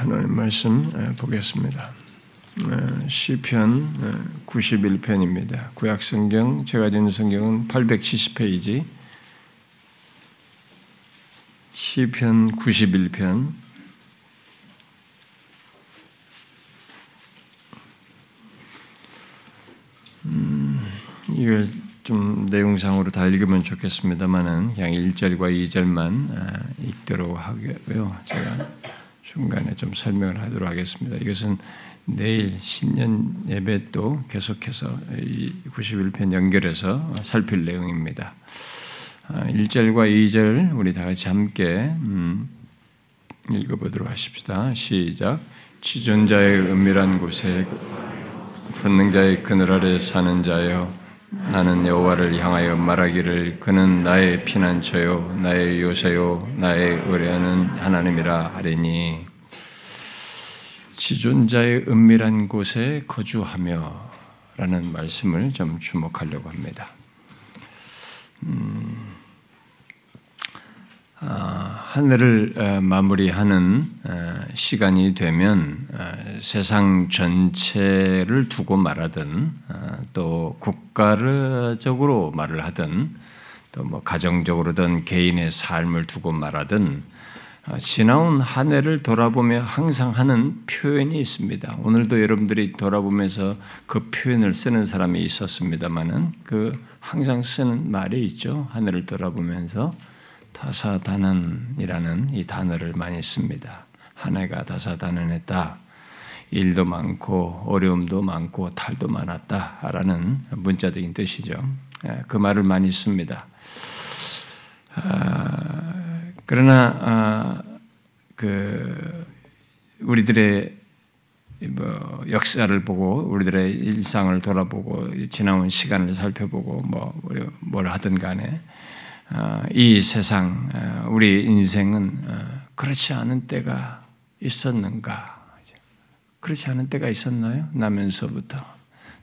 하나님 말씀 보겠습니다. 시편 91편입니다. 구약 성경 제가 든 성경은 870페이지 시편 91편 음, 이걸 좀 내용상으로 다 읽으면 좋겠습니다만은 그냥 1절과 2절만 읽도록 하고요. 제가 중간에 좀 설명을 하도록 하겠습니다. 이것은 내일 신년 예배 또 계속해서 이 91편 연결해서 살필 내용입니다. 1절과 아, 2절 우리 다 같이 함께 음, 읽어보도록 하십시다. 시작. 지존자의 은밀한 곳에 권능자의 그늘 아래 사는 자여 나는 여호와를 향하여 말하기를 그는 나의 피난처요 나의 요새요 나의 의뢰하는 하나님이라 하리니 지존자의 은밀한 곳에 거주하며 라는 말씀을 좀 주목하려고 합니다. 음, 아, 하늘을 어, 마무리하는 어, 시간이 되면 어, 세상 전체를 두고 말하든 또 국가적으로 말을 하든 또 뭐 가정적으로든 개인의 삶을 두고 말하든 지나온 한 해를 돌아보며 항상 하는 표현이 있습니다. 오늘도 여러분들이 돌아보면서 그 표현을 쓰는 사람이 있었습니다만은 그 항상 쓰는 말이 있죠. 하늘을 돌아보면서 다사다난이라는 이 단어를 많이 씁니다. 한 해가 다사다난했다. 일도 많고 어려움도 많고 탈도 많았다라는 문자적인 뜻이죠. 예, 그 말을 많이 씁니다. 아, 그러나 아, 그 우리들의 뭐 역사를 보고 우리들의 일상을 돌아보고 지나온 시간을 살펴보고 뭐 뭘 하든 간에 어, 이 세상, 어, 우리 인생은 어, 그렇지 않은 때가 있었는가? 그렇지 않은 때가 있었나요? 나면서부터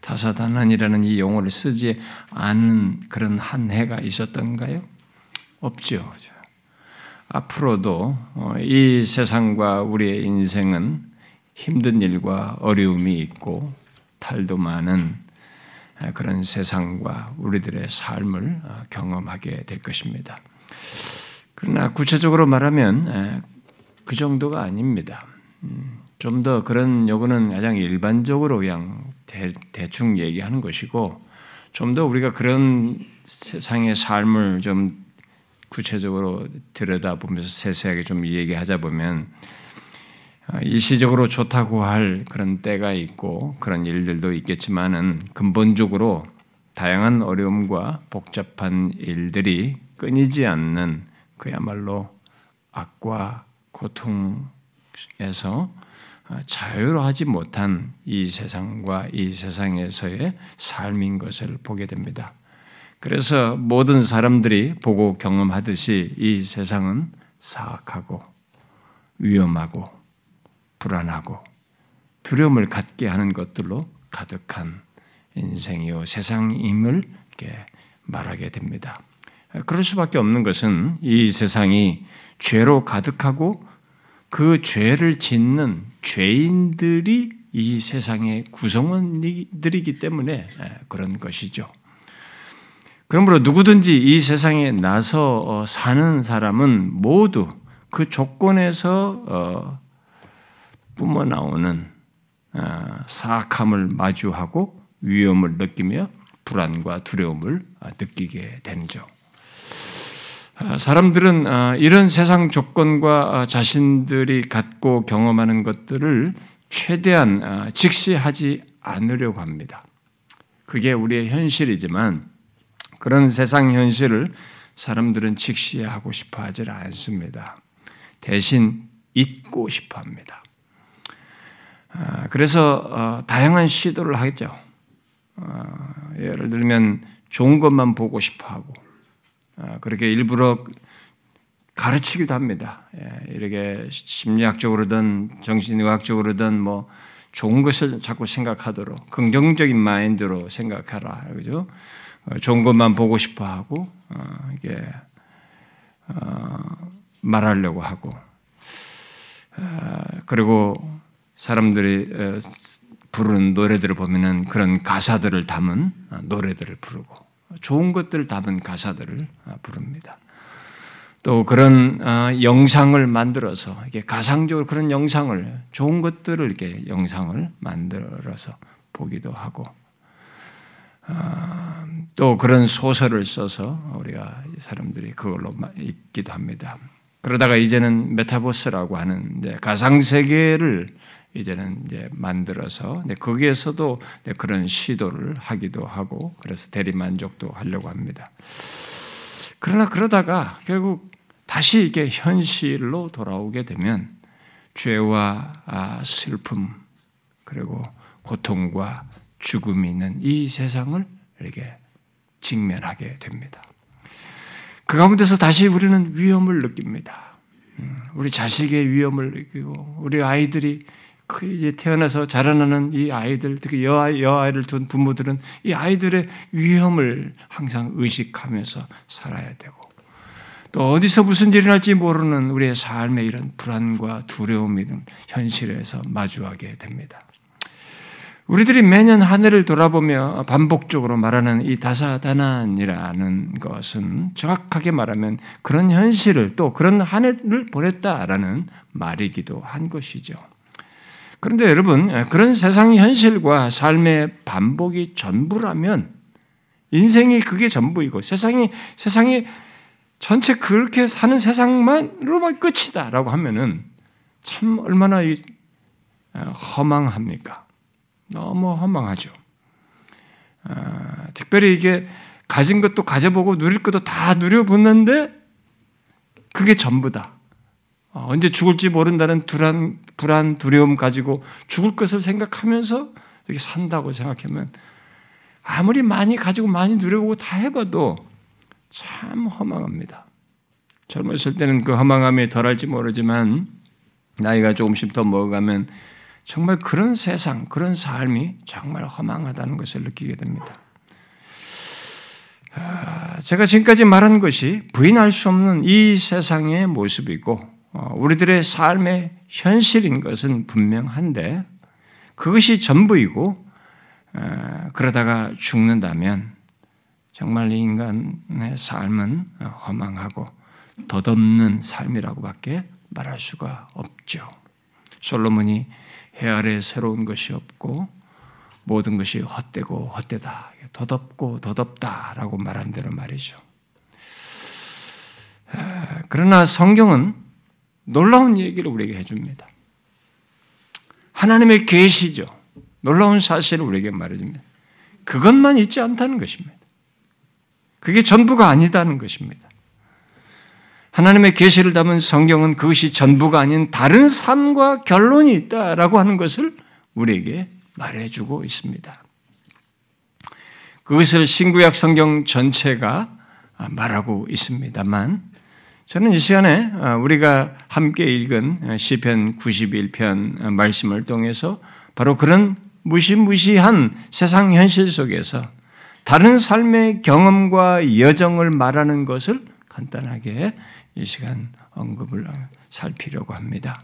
다사다난이라는 이 용어를 쓰지 않은 그런 한 해가 있었던가요? 없죠. 앞으로도 이 세상과 우리의 인생은 힘든 일과 어려움이 있고 탈도 많은 그런 세상과 우리들의 삶을 어, 경험하게 될 것입니다. 그러나 구체적으로 말하면 그 정도가 아닙니다. 음, 좀더 그런 요구는 가장 일반적으로 그냥 대, 충 얘기하는 것이고 좀 더 우리가 그런 세상의 삶을 좀 구체적으로 들여다보면서 세세하게 좀 얘기하자 보면 아, 일시적으로 좋다고 할 그런 때가 있고 그런 일들도 있겠지만은 근본적으로 다양한 어려움과 복잡한 일들이 끊이지 않는 그야말로 악과 고통에서 자유로하지 못한 이 세상과 이 세상에서의 삶인 것을 보게 됩니다. 그래서 모든 사람들이 보고 경험하듯이 이 세상은 사악하고 위험하고 불안하고 두려움을 갖게 하는 것들로 가득한 인생이요 세상임을 말하게 됩니다. 그럴 수밖에 없는 것은 이 세상이 죄로 가득하고 그 죄를 짓는 죄인들이 이 세상의 구성원들이기 때문에 그런 것이죠. 그러므로 누구든지 이 세상에 나서 어, 사는 사람은 모두 그 조건에서 어, 뿜어 나오는 아, 사악함을 마주하고 위험을 느끼며 불안과 두려움을 아, 느끼게 되죠. 아, 사람들은 이런 세상 조건과 자신들이 갖고 경험하는 것들을 최대한 직시하지 않으려고 합니다. 그게 우리의 현실이지만 그런 세상 현실을 사람들은 직시하고 싶어 하지 않습니다. 대신 잊고 싶어 합니다. 아, 그래서 어, 다양한 시도를 하겠죠. 어, 예를 들면 좋은 것만 보고 싶어하고 어, 그렇게 일부러 가르치기도 합니다. 예, 이렇게 심리학적으로든 정신의학적으로든 뭐 좋은 것을 자꾸 생각하도록 긍정적인 마인드로 생각하라, 그죠? 좋은 것만 보고 싶어하고 이게 말하려고 하고 아, 그리고 사람들이 어, 부르는 노래들을 보면은 그런 가사들을 담은 노래들을 부르고 좋은 것들을 담은 가사들을 부릅니다. 또 그런 영상을 만들어서 이게 가상적으로 그런 영상을 좋은 것들을 이렇게 영상을 만들어서 보기도 하고 또 그런 소설을 써서 우리가 사람들이 그걸로 읽기도 합니다. 그러다가 이제는 메타버스라고 하는 가상 세계를 이제는 이제 만들어서 거기에서도 그런 시도를 하기도 하고 그래서 대리 만족도 하려고 합니다. 그러나 그러다가 결국 다시 이게 현실로 돌아오게 되면 죄와 아, 슬픔 그리고 고통과 죽음이 있는 이 세상을 이렇게 직면하게 됩니다. 그 가운데서 다시 우리는 위험을 느낍니다. 음, 우리 자식의 위험을 느끼고 우리 아이들이 그 이제 태어나서 자라나는 이 아이들, 특히 여아, 여아이를 둔 부모들은 이 아이들의 위험을 항상 의식하면서 살아야 되고, 또 어디서 무슨 일이 날지 모르는 우리의 삶의 이런 불안과 두려움 이런 현실에서 마주하게 됩니다. 우리들이 매년 한 해를 돌아보며 반복적으로 말하는 이 다사다난이라는 것은 정확하게 말하면 그런 현실을 또 그런 한 해를 보냈다라는 말이기도 한 것이죠. 그런데 여러분, 그런 세상 현실과 삶의 반복이 전부라면 인생이 그게 전부이고 세상이, 세상이 전체 그렇게 사는 세상만으로만 끝이다라고 하면은 참 얼마나 허망합니까? 너무 허망하죠. 아, 특별히 이게 가진 것도 가져보고 누릴 것도 다 누려보는데 그게 전부다. 어, 언제 죽을지 모른다는 불안, 불안, 두려움 가지고 죽을 것을 생각하면서 이렇게 산다고 생각하면 아무리 많이 가지고 많이 누려보고 다 해봐도 참 허망합니다. 젊었을 때는 그 허망함이 덜할지 모르지만 나이가 조금씩 더 먹어가면 정말 그런 세상, 그런 삶이 정말 허망하다는 것을 느끼게 됩니다. 아, 제가 지금까지 말한 것이 부인할 수 없는 이 세상의 모습이고 어, 우리들의 삶의 현실인 것은 분명한데 그것이 전부이고 어, 그러다가 죽는다면 정말 인간의 삶은 허망하고 덧없는 삶이라고밖에 말할 수가 없죠. 솔로몬이 해 아래 새로운 것이 없고 모든 것이 헛되고 헛되다, 덧없고 덧없다라고 말한 대로 말이죠. 그러나 성경은 놀라운 얘기를 우리에게 해줍니다. 하나님의 계시죠. 놀라운 사실을 우리에게 말해줍니다. 그것만 있지 않다는 것입니다. 그게 전부가 아니다는 것입니다. 하나님의 계시를 담은 성경은 그것이 전부가 아닌 다른 삶과 결론이 있다라고 하는 것을 우리에게 말해주고 있습니다. 그것을 신구약 성경 전체가 말하고 있습니다만 저는 이 시간에 어, 우리가 함께 읽은 시편 91편 말씀을 통해서 바로 그런 무시무시한 세상 현실 속에서 다른 삶의 경험과 여정을 말하는 것을 간단하게 이 시간 언급을 살피려고 합니다.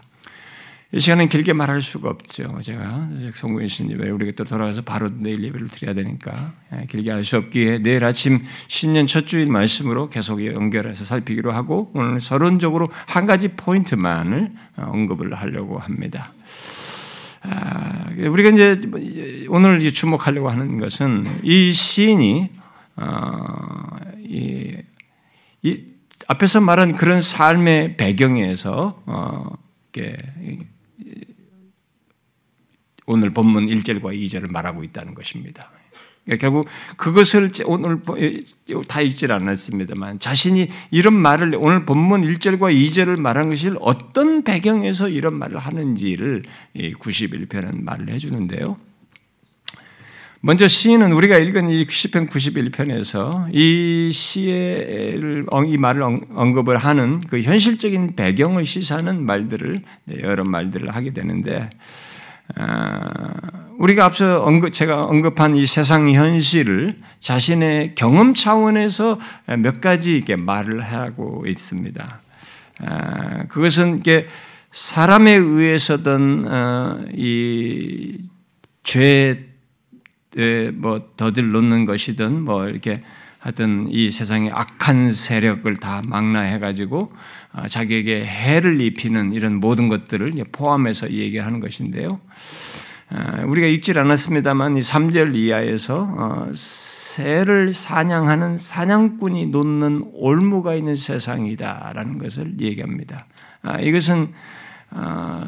이 시간은 길게 말할 수가 없죠. 제가 송구인 신님에 우리가 또 돌아가서 바로 내일 예배를 드려야 되니까 예, 길게 할 수 없기에 내일 아침 신년 첫 주일 말씀으로 계속 연결해서 살피기로 하고 오늘 서론적으로 한 가지 포인트만을 어, 언급을 하려고 합니다. 아, 우리가 이제 오늘 주목하려고 하는 것은 이 시인이 어, 이, 이 앞에서 말한 그런 삶의 배경에서 어, 오늘 본문 1절과 2절을 말하고 있다는 것입니다. 그러니까 결국 그것을 오늘 다 읽질 않았습니다만 자신이 이런 말을 오늘 본문 1절과 2절을 말한 것이 어떤 배경에서 이런 말을 하는지를 91편은 말을 해주는데요. 먼저 시인은 우리가 읽은 이 시편 91편에서 이 시의 이 말을 언급을 하는 그 현실적인 배경을 시사하는 말들을 네, 여러 말들을 하게 되는데 아, 우리가 앞서 언급, 제가 언급한 이 세상 현실을 자신의 경험 차원에서 몇 가지 이렇게 말을 하고 있습니다. 아, 그것은 이게 사람에 의해서든 어, 이죄뭐 더들 놓는 것이든 뭐 이렇게 하여튼 이 세상의 악한 세력을 다 망라해가지고 어, 자기에게 해를 입히는 이런 모든 것들을 포함해서 얘기하는 것인데요. 어, 우리가 읽질 않았습니다만 이 3절 이하에서 새를 사냥하는 사냥꾼이 놓는 올무가 있는 세상이다라는 것을 얘기합니다. 아, 이것은 어,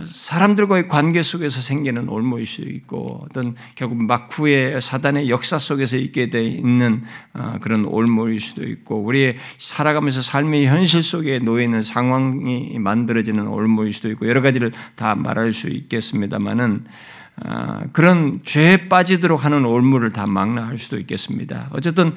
사람들과의 관계 속에서 생기는 올무일 수 있고 어떤 결국 막후의 사단의 역사 속에서 있게 돼 있는 어, 그런 올무일 수도 있고 우리의 살아가면서 삶의 현실 속에 놓여 있는 상황이 만들어지는 올무일 수도 있고 여러 가지를 다 말할 수 있겠습니다만은 아, 그런 죄에 빠지도록 하는 올무를 다 망라할 수도 있겠습니다. 어쨌든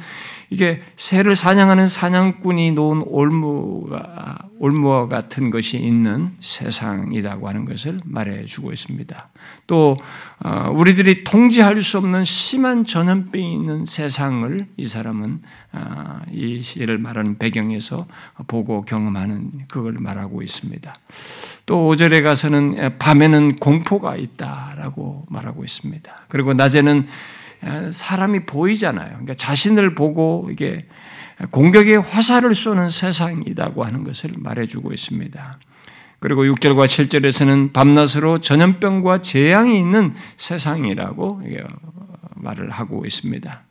이게 새를 사냥하는 사냥꾼이 놓은 올무가 올무와 같은 것이 있는 세상이라고 하는 것을 말해주고 있습니다. 또 어, 우리들이 통제할 수 없는 심한 전염병이 있는 세상을 이 사람은 아, 이 시를 말하는 배경에서 보고 경험하는 그걸 말하고 있습니다. 또 5절에 가서는 밤에는 공포가 있다라고 말하고 있습니다. 그리고 낮에는 사람이 보이잖아요. 그러니까 자신을 보고 이게 공격의 화살을 쏘는 세상이라고 하는 것을 말해주고 있습니다. 그리고 6절과 7절에서는 밤낮으로 전염병과 재앙이 있는 세상이라고 말을 하고 있습니다.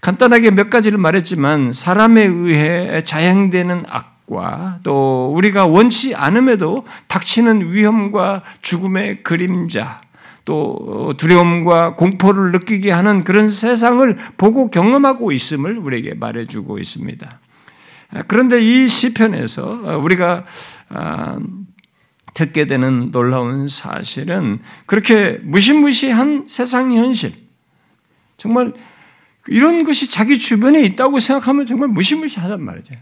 간단하게 몇 가지를 말했지만 사람에 의해 자행되는 악 과 또 우리가 원치 않음에도 닥치는 위험과 죽음의 그림자 또 두려움과 공포를 느끼게 하는 그런 세상을 보고 경험하고 있음을 우리에게 말해주고 있습니다. 그런데 이 시편에서 우리가 아, 듣게 되는 놀라운 사실은 그렇게 무시무시한 세상 현실, 정말 이런 것이 자기 주변에 있다고 생각하면 정말 무시무시하단 말이죠.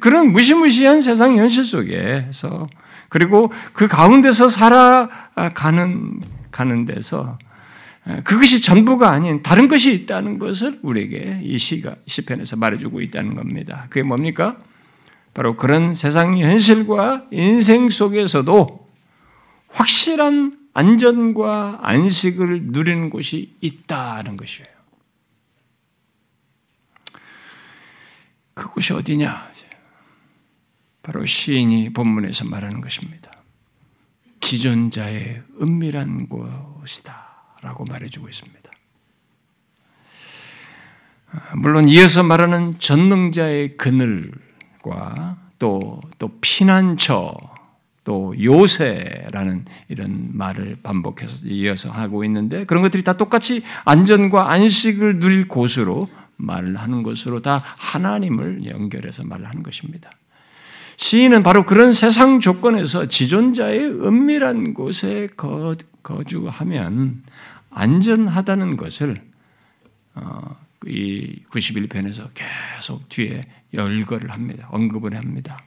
그런 무시무시한 세상 현실 속에서 그리고 그 가운데서 살아가는 가는 데서 그것이 전부가 아닌 다른 것이 있다는 것을 우리에게 이 시가 시편에서 말해주고 있다는 겁니다. 그게 뭡니까? 바로 그런 세상 현실과 인생 속에서도 확실한 안전과 안식을 누리는 곳이 있다는 것이에요. 그곳이 어디냐? 바로 시인이 본문에서 말하는 것입니다. 기존자의 은밀한 곳이다라고 말해주고 있습니다. 물론 이어서 말하는 전능자의 그늘과 또, 또 피난처, 또 요새라는 이런 말을 반복해서 이어서 하고 있는데 그런 것들이 다 똑같이 안전과 안식을 누릴 곳으로 말을 하는 것으로 다 하나님을 연결해서 말을 하는 것입니다. 시인은 바로 그런 세상 조건에서 지존자의 은밀한 곳에 거주하면 안전하다는 것을 어, 이 91편에서 계속 뒤에 열거를 합니다. 언급을 합니다.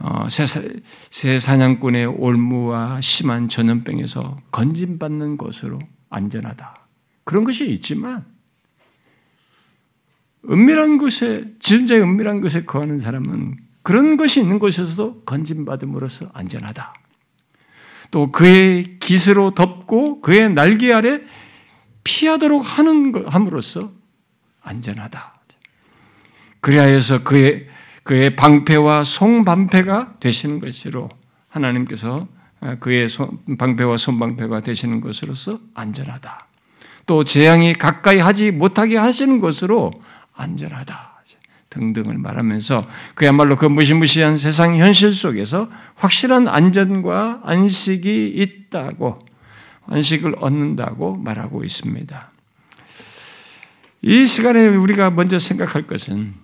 어, 새, 사냥꾼의 올무와 심한 전염병에서 건진받는 것으로 안전하다. 그런 것이 있지만 은밀한 곳에 지존자의 은밀한 곳에 거하는 사람은 그런 것이 있는 곳에서도 건진받음으로써 안전하다. 또 그의 깃으로 덮고 그의 날개 아래 피하도록 하는 것 함으로써 안전하다. 그리하여서 그의 그의 방패와 송방패가 되시는 것으로 하나님께서 그의 방패와 손방패가 되시는 것으로서 안전하다. 또 재앙이 가까이 하지 못하게 하시는 것으로 안전하다. 등등을 말하면서 그야말로 그 무시무시한 세상 현실 속에서 확실한 안전과 안식이 있다고 안식을 얻는다고 말하고 있습니다. 이 시간에 우리가 먼저 생각할 것은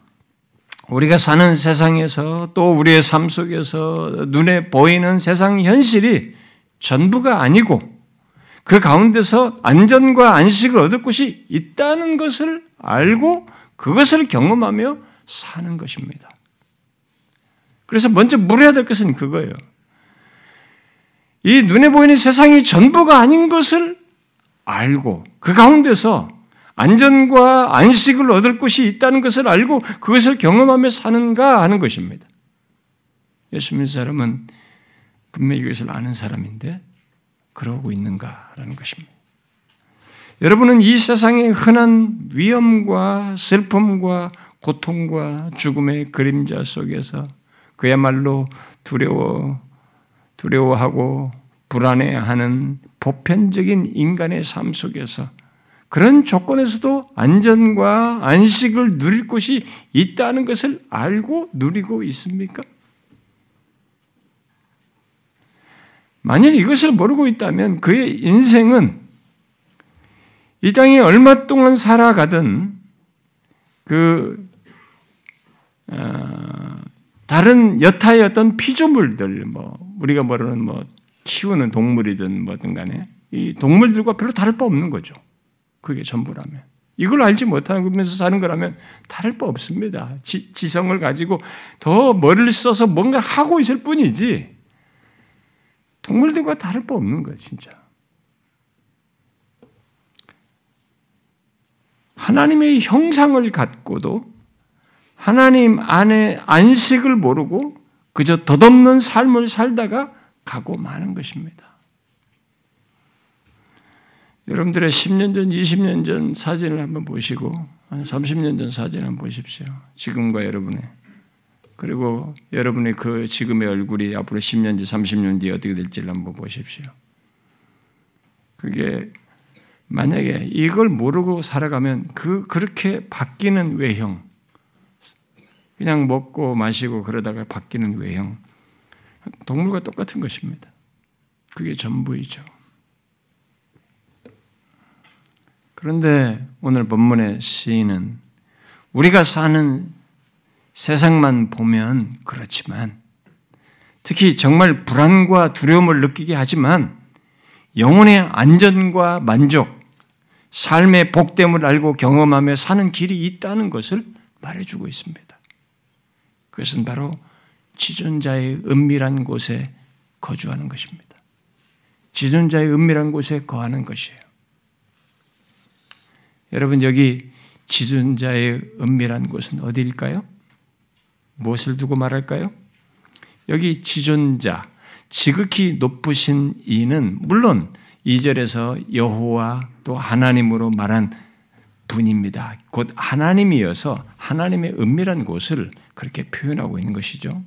우리가 사는 세상에서 또 우리의 삶 속에서 눈에 보이는 세상 현실이 전부가 아니고 그 가운데서 안전과 안식을 얻을 곳이 있다는 것을 알고 그것을 경험하며 사는 것입니다. 그래서 먼저 물어야 될 것은 그거예요. 이 눈에 보이는 세상이 전부가 아닌 것을 알고 그 가운데서 안전과 안식을 얻을 곳이 있다는 것을 알고 그것을 경험하며 사는가 하는 것입니다. 예수 믿는 사람은 분명히 이것을 아는 사람인데 그러고 있는가라는 것입니다. 여러분은 이 세상의 흔한 위험과 슬픔과 고통과 죽음의 그림자 속에서 그야말로 두려워, 두려워하고 불안해하는 보편적인 인간의 삶 속에서 그런 조건에서도 안전과 안식을 누릴 곳이 있다는 것을 알고 누리고 있습니까? 만약 이것을 모르고 있다면 그의 인생은 이 땅에 얼마 동안 살아가든 그 어, 다른 여타의 어떤 피조물들 뭐 우리가 모르는 뭐 키우는 동물이든 뭐든 간에 이 동물들과 별로 다를 바 없는 거죠. 그게 전부라면. 이걸 알지 못하면서 사는 거라면 다를 바 없습니다. 지, 지성을 가지고 더 머리를 써서 뭔가 하고 있을 뿐이지 동물들과 다를 바 없는 거예요, 진짜. 하나님의 형상을 갖고도 하나님 안에 안식을 모르고 그저 덧없는 삶을 살다가 가고 마는 것입니다. 여러분들의 10년 전, 20년 전 사진을 한번 보시고 한 30년 전 사진을 한번 보십시오. 지금과 여러분의 그리고 여러분의 그 지금의 얼굴이 앞으로 10년 뒤, 30년 뒤에 어떻게 될지를 한번 보십시오. 그게 만약에 이걸 모르고 살아가면 그 그렇게 바뀌는 외형, 그냥 먹고 마시고 그러다가 바뀌는 외형, 동물과 똑같은 것입니다. 그게 전부이죠. 그런데 오늘 본문의 시인은 우리가 사는 세상만 보면 그렇지만 특히 정말 불안과 두려움을 느끼게 하지만 영혼의 안전과 만족, 삶의 복됨을 알고 경험하며 사는 길이 있다는 것을 말해주고 있습니다. 그것은 바로 지존자의 은밀한 곳에 거주하는 것입니다. 지존자의 은밀한 곳에 거하는 것이에요. 여러분 여기 지존자의 은밀한 곳은 어디일까요? 무엇을 두고 말할까요? 여기 지존자, 지극히 높으신 이는 물론 2절에서 여호와 또 하나님으로 말한 분입니다. 곧 하나님이어서 하나님의 은밀한 곳을 그렇게 표현하고 있는 것이죠.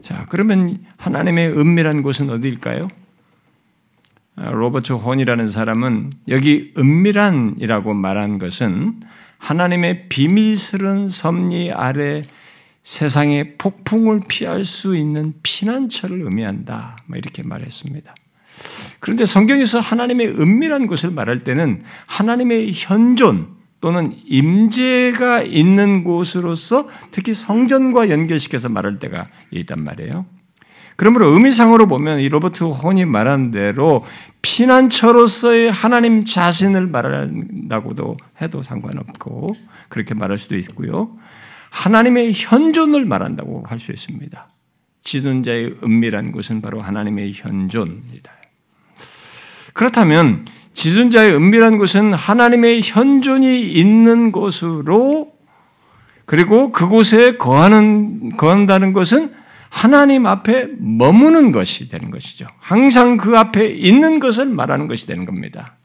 자, 그러면 하나님의 은밀한 곳은 어디일까요? 아, 로버트 혼이라는 사람은 여기 은밀한이라고 말한 것은 하나님의 비밀스러운 섭리 아래 세상의 폭풍을 피할 수 있는 피난처를 의미한다. 뭐 이렇게 말했습니다. 그런데 성경에서 하나님의 은밀한 곳을 말할 때는 하나님의 현존 또는 임재가 있는 곳으로서 특히 성전과 연결시켜서 말할 때가 있단 말이에요. 그러므로 의미상으로 보면 이 로버트 혼이 말한 대로 피난처로서의 하나님 자신을 말한다고도 해도 상관없고 그렇게 말할 수도 있고요. 하나님의 현존을 말한다고 할 수 있습니다. 지존자의 은밀한 곳은 바로 하나님의 현존이다. 그렇다면 지존자의 은밀한 곳은 하나님의 현존이 있는 곳으로 그리고 그곳에 거하는 거한다는 것은 하나님 앞에 머무는 것이 되는 것이죠. 항상 그 앞에 있는 것을 말하는 것이 되는 겁니다.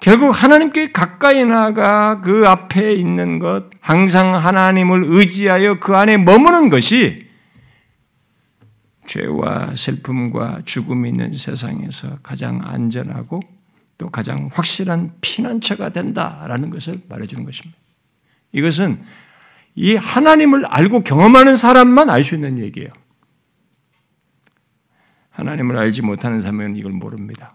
결국 하나님께 가까이 나가 그 앞에 있는 것, 항상 하나님을 의지하여 그 안에 머무는 것이 죄와 슬픔과 죽음이 있는 세상에서 가장 안전하고 또 가장 확실한 피난처가 된다라는 것을 말해주는 것입니다. 이것은 이 하나님을 알고 경험하는 사람만 알 수 있는 얘기예요. 하나님을 알지 못하는 사람은 이걸 모릅니다.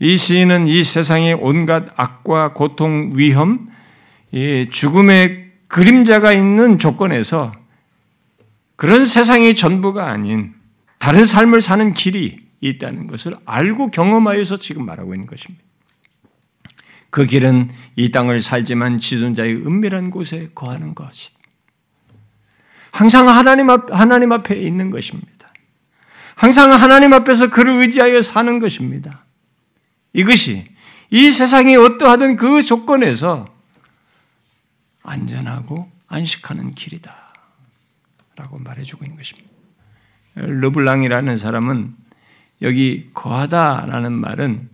이 시인은 이 세상의 온갖 악과 고통, 위험, 죽음의 그림자가 있는 조건에서 그런 세상이 전부가 아닌 다른 삶을 사는 길이 있다는 것을 알고 경험하여서 지금 말하고 있는 것입니다. 그 길은 이 땅을 살지만 지존자의 은밀한 곳에 거하는 것이다. 항상 하나님 앞, 하나님 앞에 있는 것입니다. 항상 하나님 앞에서 그를 의지하여 사는 것입니다. 이것이 이 세상이 어떠하든 그 조건에서 안전하고 안식하는 길이다. 라고 말해주고 있는 것입니다. 르블랑이라는 사람은 여기 거하다라는 말은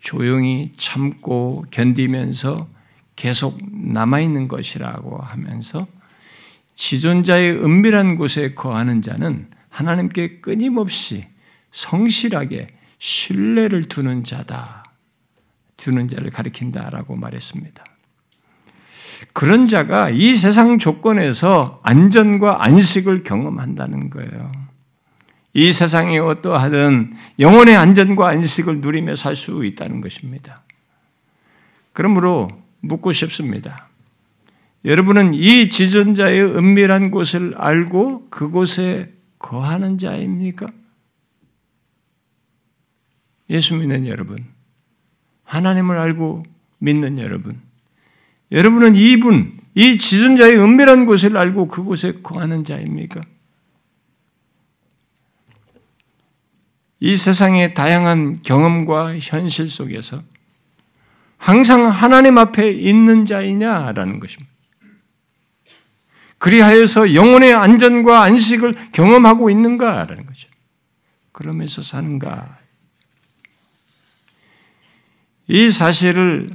조용히 참고 견디면서 계속 남아있는 것이라고 하면서 지존자의 은밀한 곳에 거하는 자는 하나님께 끊임없이 성실하게 신뢰를 두는 자다. 두는 자를 가리킨다라고 말했습니다. 그런 자가 이 세상 조건에서 안전과 안식을 경험한다는 거예요. 이 세상이 어떠하든 영혼의 안전과 안식을 누리며 살 수 있다는 것입니다. 그러므로 묻고 싶습니다. 여러분은 이 지존자의 은밀한 곳을 알고 그곳에 거하는 자입니까? 예수 믿는 여러분, 하나님을 알고 믿는 여러분, 여러분은 이분, 이 지존자의 은밀한 곳을 알고 그곳에 거하는 자입니까? 이 세상의 다양한 경험과 현실 속에서 항상 하나님 앞에 있는 자이냐라는 것입니다. 그리하여서 영혼의 안전과 안식을 경험하고 있는가라는 거죠. 그러면서 사는가. 이 사실을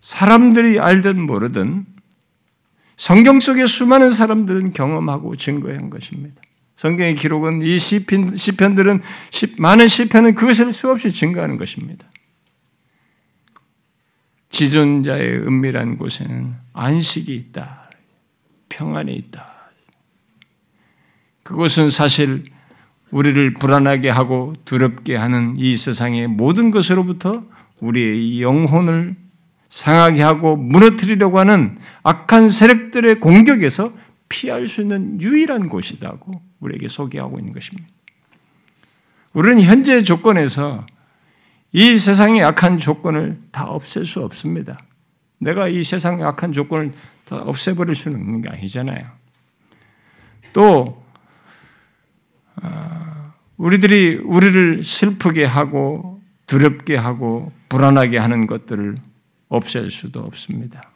사람들이 알든 모르든 성경 속의 수많은 사람들은 경험하고 증거한 것입니다. 성경의 기록은 이 시편, 시편들은 많은 시편은 그것을 수없이 증거하는 것입니다. 지존자의 은밀한 곳에는 안식이 있다. 평안이 있다. 그곳은 사실 우리를 불안하게 하고 두렵게 하는 이 세상의 모든 것으로부터 우리의 영혼을 상하게 하고 무너뜨리려고 하는 악한 세력들의 공격에서 피할 수 있는 유일한 곳이다고 우리에게 소개하고 있는 것입니다. 우리는 현재 조건에서 이 세상의 악한 조건을 다 없앨 수 없습니다. 내가 이 세상의 악한 조건을 다 없애버릴 수는 있는 게 아니잖아요. 또 아, 우리들이 우리를 슬프게 하고 두렵게 하고 불안하게 하는 것들을 없앨 수도 없습니다.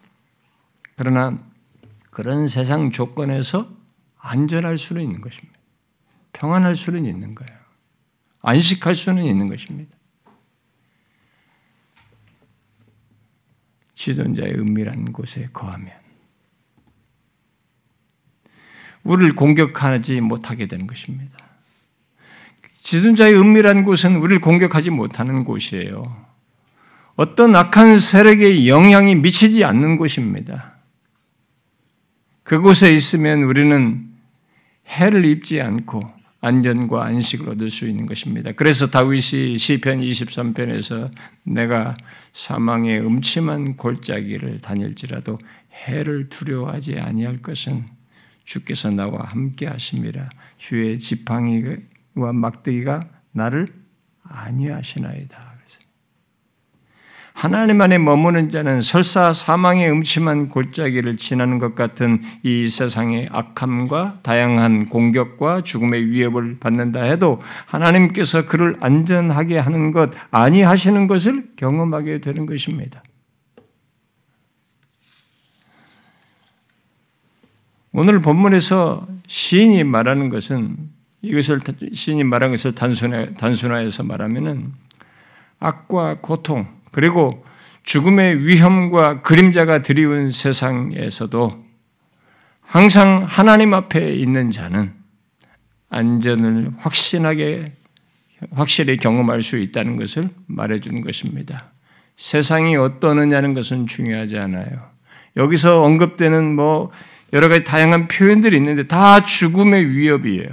그러나 그런 세상 조건에서 안전할 수는 있는 것입니다. 평안할 수는 있는 거예요. 안식할 수는 있는 것입니다. 지존자의 은밀한 곳에 거하면 우리를 공격하지 못하게 되는 것입니다. 지존자의 은밀한 곳은 우리를 공격하지 못하는 곳이에요. 어떤 악한 세력의 영향이 미치지 않는 곳입니다. 그곳에 있으면 우리는 해를 입지 않고 안전과 안식을 얻을 수 있는 것입니다. 그래서 다윗이 시편 23편에서 내가 사망의 음침한 골짜기를 다닐지라도 해를 두려워하지 아니할 것은 주께서 나와 함께 하심이라 주의 지팡이와 막대기가 나를 아니하시나이다. 하나님 안에 머무는 자는 설사 사망의 음침한 골짜기를 지나는 것 같은 이 세상의 악함과 다양한 공격과 죽음의 위협을 받는다 해도 하나님께서 그를 안전하게 하는 것 아니하시는 것을 경험하게 되는 것입니다. 오늘 본문에서 시인이 말하는 것은 이것을 시인이 말한 것을 단순화해서 말하면은 악과 고통 그리고 죽음의 위험과 그림자가 드리운 세상에서도 항상 하나님 앞에 있는 자는 안전을 확신하게 확실히 경험할 수 있다는 것을 말해주는 것입니다. 세상이 어떠느냐는 것은 중요하지 않아요. 여기서 언급되는 뭐 여러 가지 다양한 표현들이 있는데 다 죽음의 위협이에요.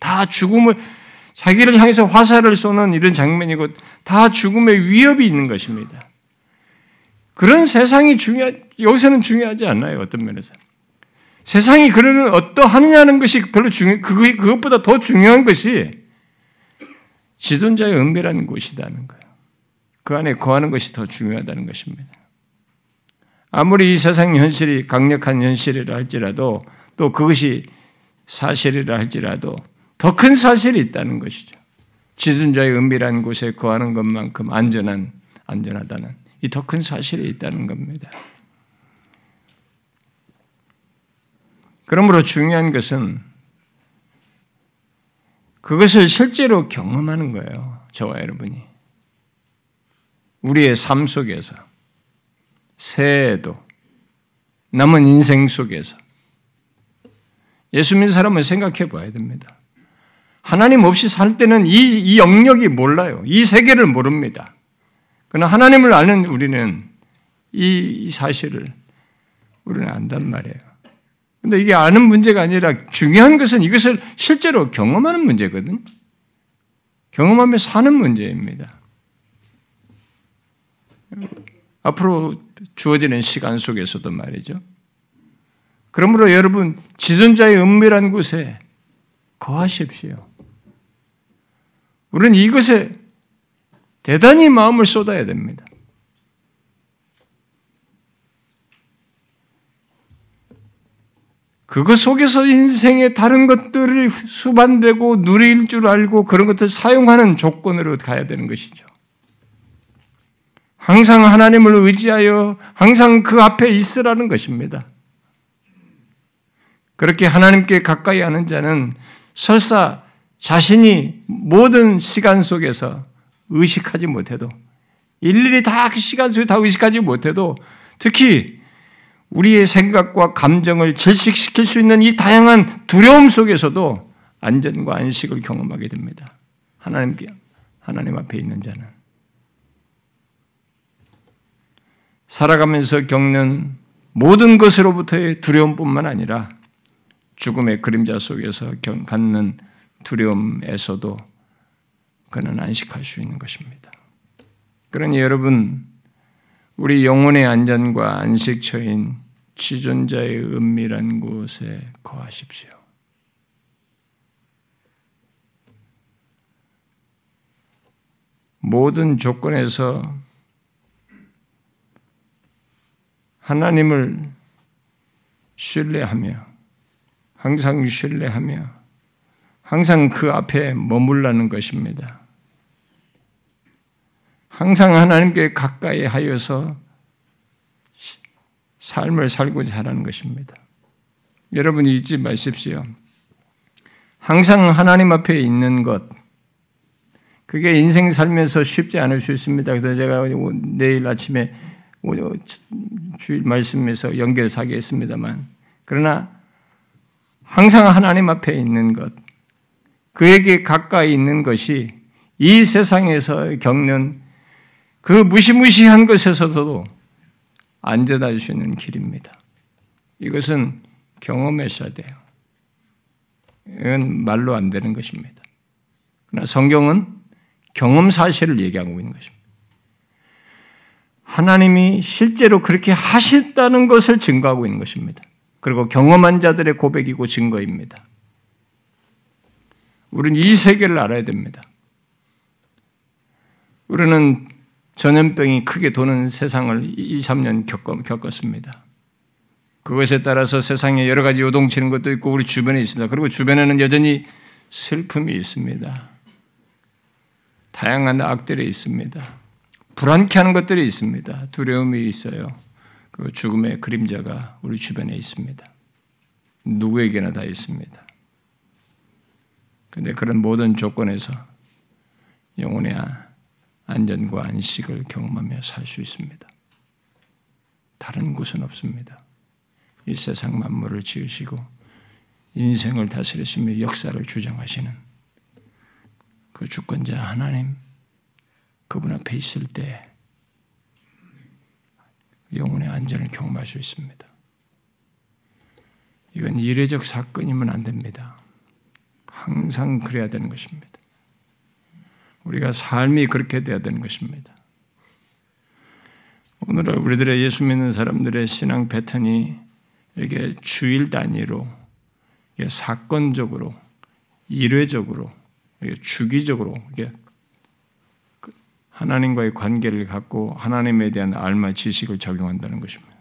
다 죽음을 자기를 향해서 화살을 쏘는 이런 장면이고 다 죽음의 위협이 있는 것입니다. 그런 세상이 중요 여기서는 중요하지 않나요? 어떤 면에서. 세상이 그러는 어떠하느냐는 것이 별로 중요, 그것보다 더 중요한 것이 지존자의 은밀한 곳이라는 거예요. 그 안에 거하는 것이 더 중요하다는 것입니다. 아무리 이 세상 현실이 강력한 현실이라 할지라도 또 그것이 사실이라 할지라도 더 큰 사실이 있다는 것이죠. 지존자의 은밀한 곳에 거하는 것만큼 안전한, 안전하다는 이 더 큰 사실이 있다는 겁니다. 그러므로 중요한 것은 그것을 실제로 경험하는 거예요. 저와 여러분이. 우리의 삶 속에서, 새해에도, 남은 인생 속에서. 예수 믿는 사람은 생각해 봐야 됩니다. 하나님 없이 살 때는 이, 이 영역이 몰라요. 이 세계를 모릅니다. 그러나 하나님을 아는 우리는 이, 이 사실을 우리는 안단 말이에요. 근데 이게 아는 문제가 아니라 중요한 것은 이것을 실제로 경험하는 문제거든. 경험하며 사는 문제입니다. 앞으로 주어지는 시간 속에서도 말이죠. 그러므로 여러분, 지존자의 은밀한 곳에 거하십시오. 우리는 이것에 대단히 마음을 쏟아야 됩니다. 그것 속에서 인생의 다른 것들을 수반되고 누릴 줄 알고 그런 것들 사용하는 조건으로 가야 되는 것이죠. 항상 하나님을 의지하여 항상 그 앞에 있으라는 것입니다. 그렇게 하나님께 가까이 하는 자는 설사 자신이 모든 시간 속에서 의식하지 못해도 일일이 다 그 시간 속에 다 의식하지 못해도 특히 우리의 생각과 감정을 질식시킬 수 있는 이 다양한 두려움 속에서도 안전과 안식을 경험하게 됩니다. 하나님께 하나님 앞에 있는 자는 살아가면서 겪는 모든 것으로부터의 두려움뿐만 아니라 죽음의 그림자 속에서 갖는 두려움에서도 그는 안식할 수 있는 것입니다. 그러니 여러분 우리 영혼의 안전과 안식처인 지존자의 은밀한 곳에 거하십시오. 모든 조건에서 하나님을 신뢰하며 항상 신뢰하며 항상 그 앞에 머물라는 것입니다. 항상 하나님께 가까이 하여서 삶을 살고자 하는 것입니다. 여러분이 잊지 마십시오. 항상 하나님 앞에 있는 것, 그게 인생 살면서 쉽지 않을 수 있습니다. 그래서 제가 내일 아침에 주일 말씀에서 연결해서 하겠습니다만, 그러나 항상 하나님 앞에 있는 것, 그에게 가까이 있는 것이 이 세상에서 겪는 그 무시무시한 것에서도 안전할 수 있는 길입니다. 이것은 경험하셔야 돼요. 이건 말로 안 되는 것입니다. 그러나 성경은 경험 사실을 얘기하고 있는 것입니다. 하나님이 실제로 그렇게 하셨다는 것을 증거하고 있는 것입니다. 그리고 경험한 자들의 고백이고 증거입니다. 우리는 이 세계를 알아야 됩니다. 우리는 전염병이 크게 도는 세상을 2, 3년 겪었습니다. 그것에 따라서 세상에 여러 가지 요동치는 것도 있고 우리 주변에 있습니다. 그리고 주변에는 여전히 슬픔이 있습니다. 다양한 악들이 있습니다. 불안케 하는 것들이 있습니다. 두려움이 있어요. 그 죽음의 그림자가 우리 주변에 있습니다. 누구에게나 다 있습니다. 근데 그런 모든 조건에서 영혼의 안전과 안식을 경험하며 살 수 있습니다. 다른 곳은 없습니다. 이 세상 만물을 지으시고 인생을 다스리시며 역사를 주장하시는 그 주권자 하나님 그분 앞에 있을 때 영혼의 안전을 경험할 수 있습니다. 이건 이례적 사건이면 안 됩니다. 항상 그래야 되는 것입니다. 우리가 삶이 그렇게 돼야 되는 것입니다. 오늘 우리들의 예수 믿는 사람들의 신앙 패턴이 이게 주일 단위로, 이게 사건적으로, 일회적으로, 이게 주기적으로, 이게 그 하나님과의 관계를 갖고 하나님에 대한 알마 지식을 적용한다는 것입니다.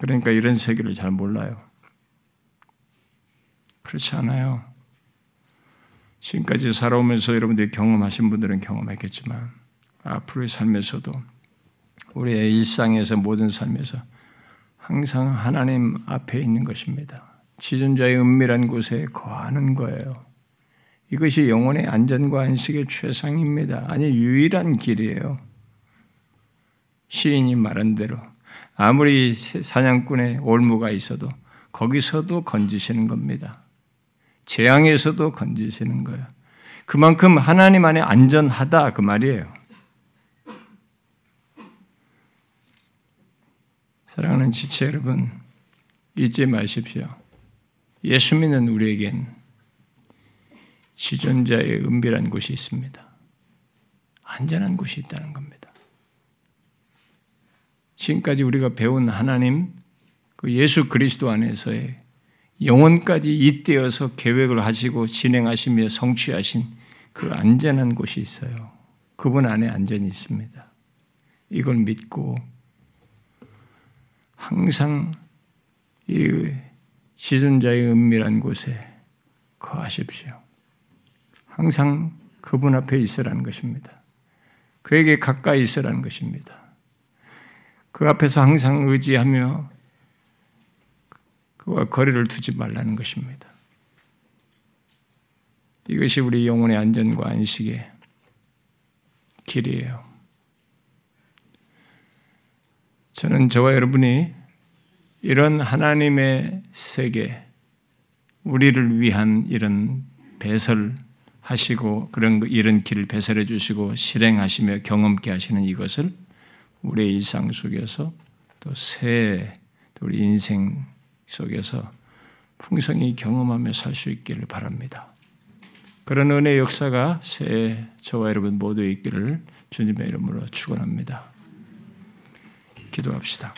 그러니까 이런 세계를 잘 몰라요. 그렇지 않아요. 지금까지 살아오면서 여러분들이 경험하신 분들은 경험했겠지만 앞으로의 삶에서도 우리의 일상에서 모든 삶에서 항상 하나님 앞에 있는 것입니다. 지존자의 은밀한 곳에 거하는 거예요. 이것이 영혼의 안전과 안식의 최상입니다. 아니 유일한 길이에요. 시인이 말한 대로 아무리 사냥꾼의 올무가 있어도 거기서도 건지시는 겁니다. 재앙에서도 건지시는 거예요. 그만큼 하나님 안에 안전하다 그 말이에요. 사랑하는 지체 여러분, 잊지 마십시오. 예수 믿는 우리에겐 지존자의 은밀한 곳이 있습니다. 안전한 곳이 있다는 겁니다. 지금까지 우리가 배운 하나님, 그 예수 그리스도 안에서의 영혼까지 잇대어서 계획을 하시고 진행하시며 성취하신 그 안전한 곳이 있어요. 그분 안에 안전이 있습니다. 이걸 믿고 항상 이 지존자의 은밀한 곳에 거하십시오. 항상 그분 앞에 있으라는 것입니다. 그에게 가까이 있으라는 것입니다. 그 앞에서 항상 의지하며 그와 거리를 두지 말라는 것입니다. 이것이 우리 영혼의 안전과 안식의 길이에요. 저는 저와 여러분이 이런 하나님의 세계, 우리를 위한 이런 배설하시고 그런 이런 길을 배설해 주시고 실행하시며 경험케 하시는 이것을 우리의 일상 속에서 또새 우리 인생 속에서 풍성히 경험하며 살 수 있기를 바랍니다. 그런 은혜 역사가 새 저와 여러분 모두 있기를 주님의 이름으로 축원합니다. 기도합시다.